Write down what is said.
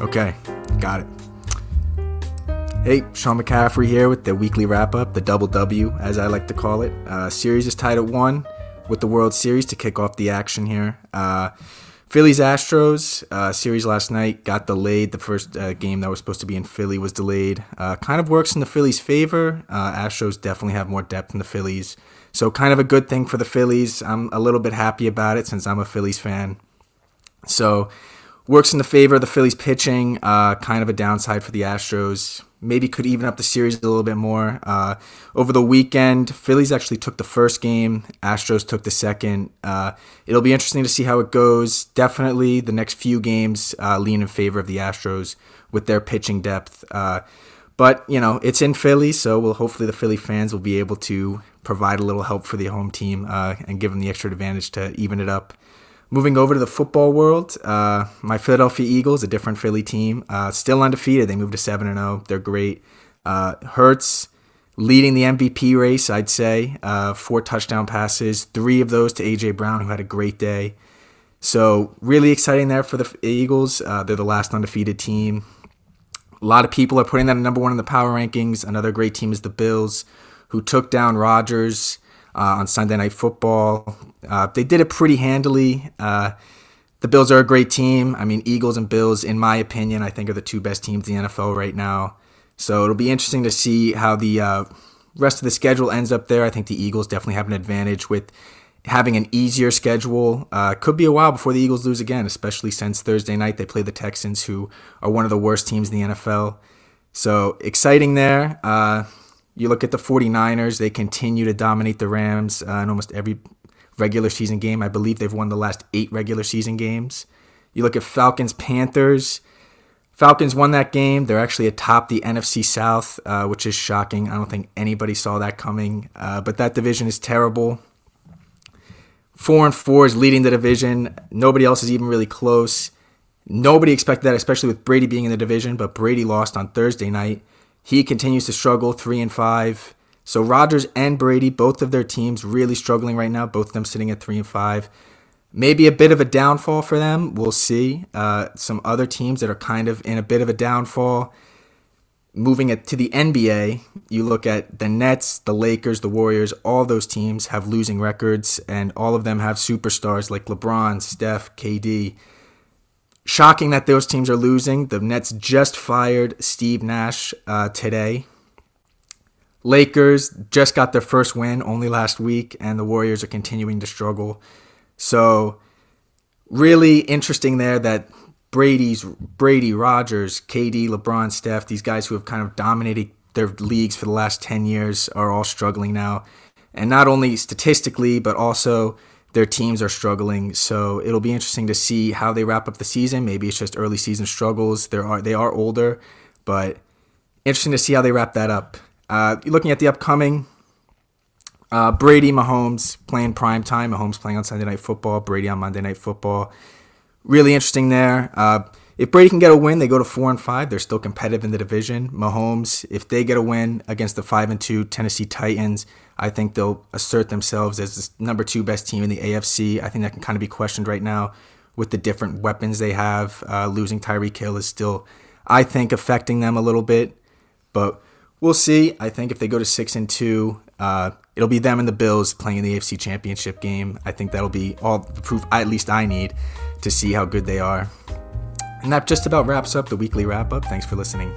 Okay, got it. Hey, Sean McCaffrey here with the weekly wrap up, the double W, as I like to call it. Uh, series is tied at one with the World Series to kick off the action here. Uh, Phillies Astros uh, series last night got delayed. The first uh, game that was supposed to be in Philly was delayed. Uh, kind of works in the Phillies' favor. Uh, Astros definitely have more depth than the Phillies. So, kind of a good thing for the Phillies. I'm a little bit happy about it since I'm a Phillies fan. So, works in the favor of the Phillies pitching. Uh, kind of a downside for the Astros. Maybe could even up the series a little bit more. Uh, over the weekend, Phillies actually took the first game. Astros took the second. Uh, it'll be interesting to see how it goes. Definitely, the next few games uh, lean in favor of the Astros with their pitching depth. Uh, but you know, it's in Philly, so we'll hopefully the Philly fans will be able to provide a little help for the home team uh, and give them the extra advantage to even it up. Moving over to the football world, uh, my Philadelphia Eagles, a different Philly team, uh, still undefeated. They moved to seven and zero. They're great. Uh, Hurts leading the MVP race, I'd say. Uh, four touchdown passes, three of those to AJ Brown, who had a great day. So really exciting there for the Eagles. Uh, they're the last undefeated team. A lot of people are putting them number one in the power rankings. Another great team is the Bills, who took down Rodgers on Sunday Night Football. Uh, they did it pretty handily. Uh, the Bills are a great team. I mean, Eagles and Bills, in my opinion, I think are the two best teams in the NFL right now. So it'll be interesting to see how the uh, rest of the schedule ends up there. I think the Eagles definitely have an advantage with having an easier schedule. Uh, could be a while before the Eagles lose again, especially since Thursday night they play the Texans, who are one of the worst teams in the NFL. So exciting there. Uh, you look at the 49ers, they continue to dominate the Rams uh, in almost every regular season game. I believe they've won the last eight regular season games. You look at Falcons, Panthers. Falcons won that game. They're actually atop the NFC South, uh, which is shocking. I don't think anybody saw that coming. Uh, but that division is terrible. Four and four is leading the division. Nobody else is even really close. Nobody expected that, especially with Brady being in the division. But Brady lost on Thursday night. He continues to struggle, three and five. So Rodgers and Brady, both of their teams, really struggling right now. Both of them sitting at three and five. Maybe a bit of a downfall for them. We'll see. Uh, some other teams that are kind of in a bit of a downfall. Moving it to the NBA, you look at the Nets, the Lakers, the Warriors. All those teams have losing records, and all of them have superstars like LeBron, Steph, KD. Shocking that those teams are losing. The Nets just fired Steve Nash uh, today. Lakers just got their first win only last week, and the Warriors are continuing to struggle. So, really interesting there that Brady's Brady, Rodgers, KD, LeBron, Steph, these guys who have kind of dominated their leagues for the last 10 years are all struggling now. And not only statistically, but also their teams are struggling. So it'll be interesting to see how they wrap up the season. Maybe it's just early season struggles. There are they are older, but interesting to see how they wrap that up. Uh, looking at the upcoming, uh, Brady, Mahomes playing prime time. Mahomes playing on Sunday Night Football. Brady on Monday Night Football. Really interesting there. Uh, if Brady can get a win, they go to four and five. They're still competitive in the division. Mahomes, if they get a win against the five and two Tennessee Titans, I think they'll assert themselves as the number two best team in the AFC. I think that can kind of be questioned right now with the different weapons they have. Uh, losing Tyreek Hill is still, I think, affecting them a little bit, but we'll see. I think if they go to six and two, uh, it'll be them and the Bills playing in the AFC Championship game. I think that'll be all the proof, at least I need, to see how good they are. And that just about wraps up the weekly wrap up. Thanks for listening.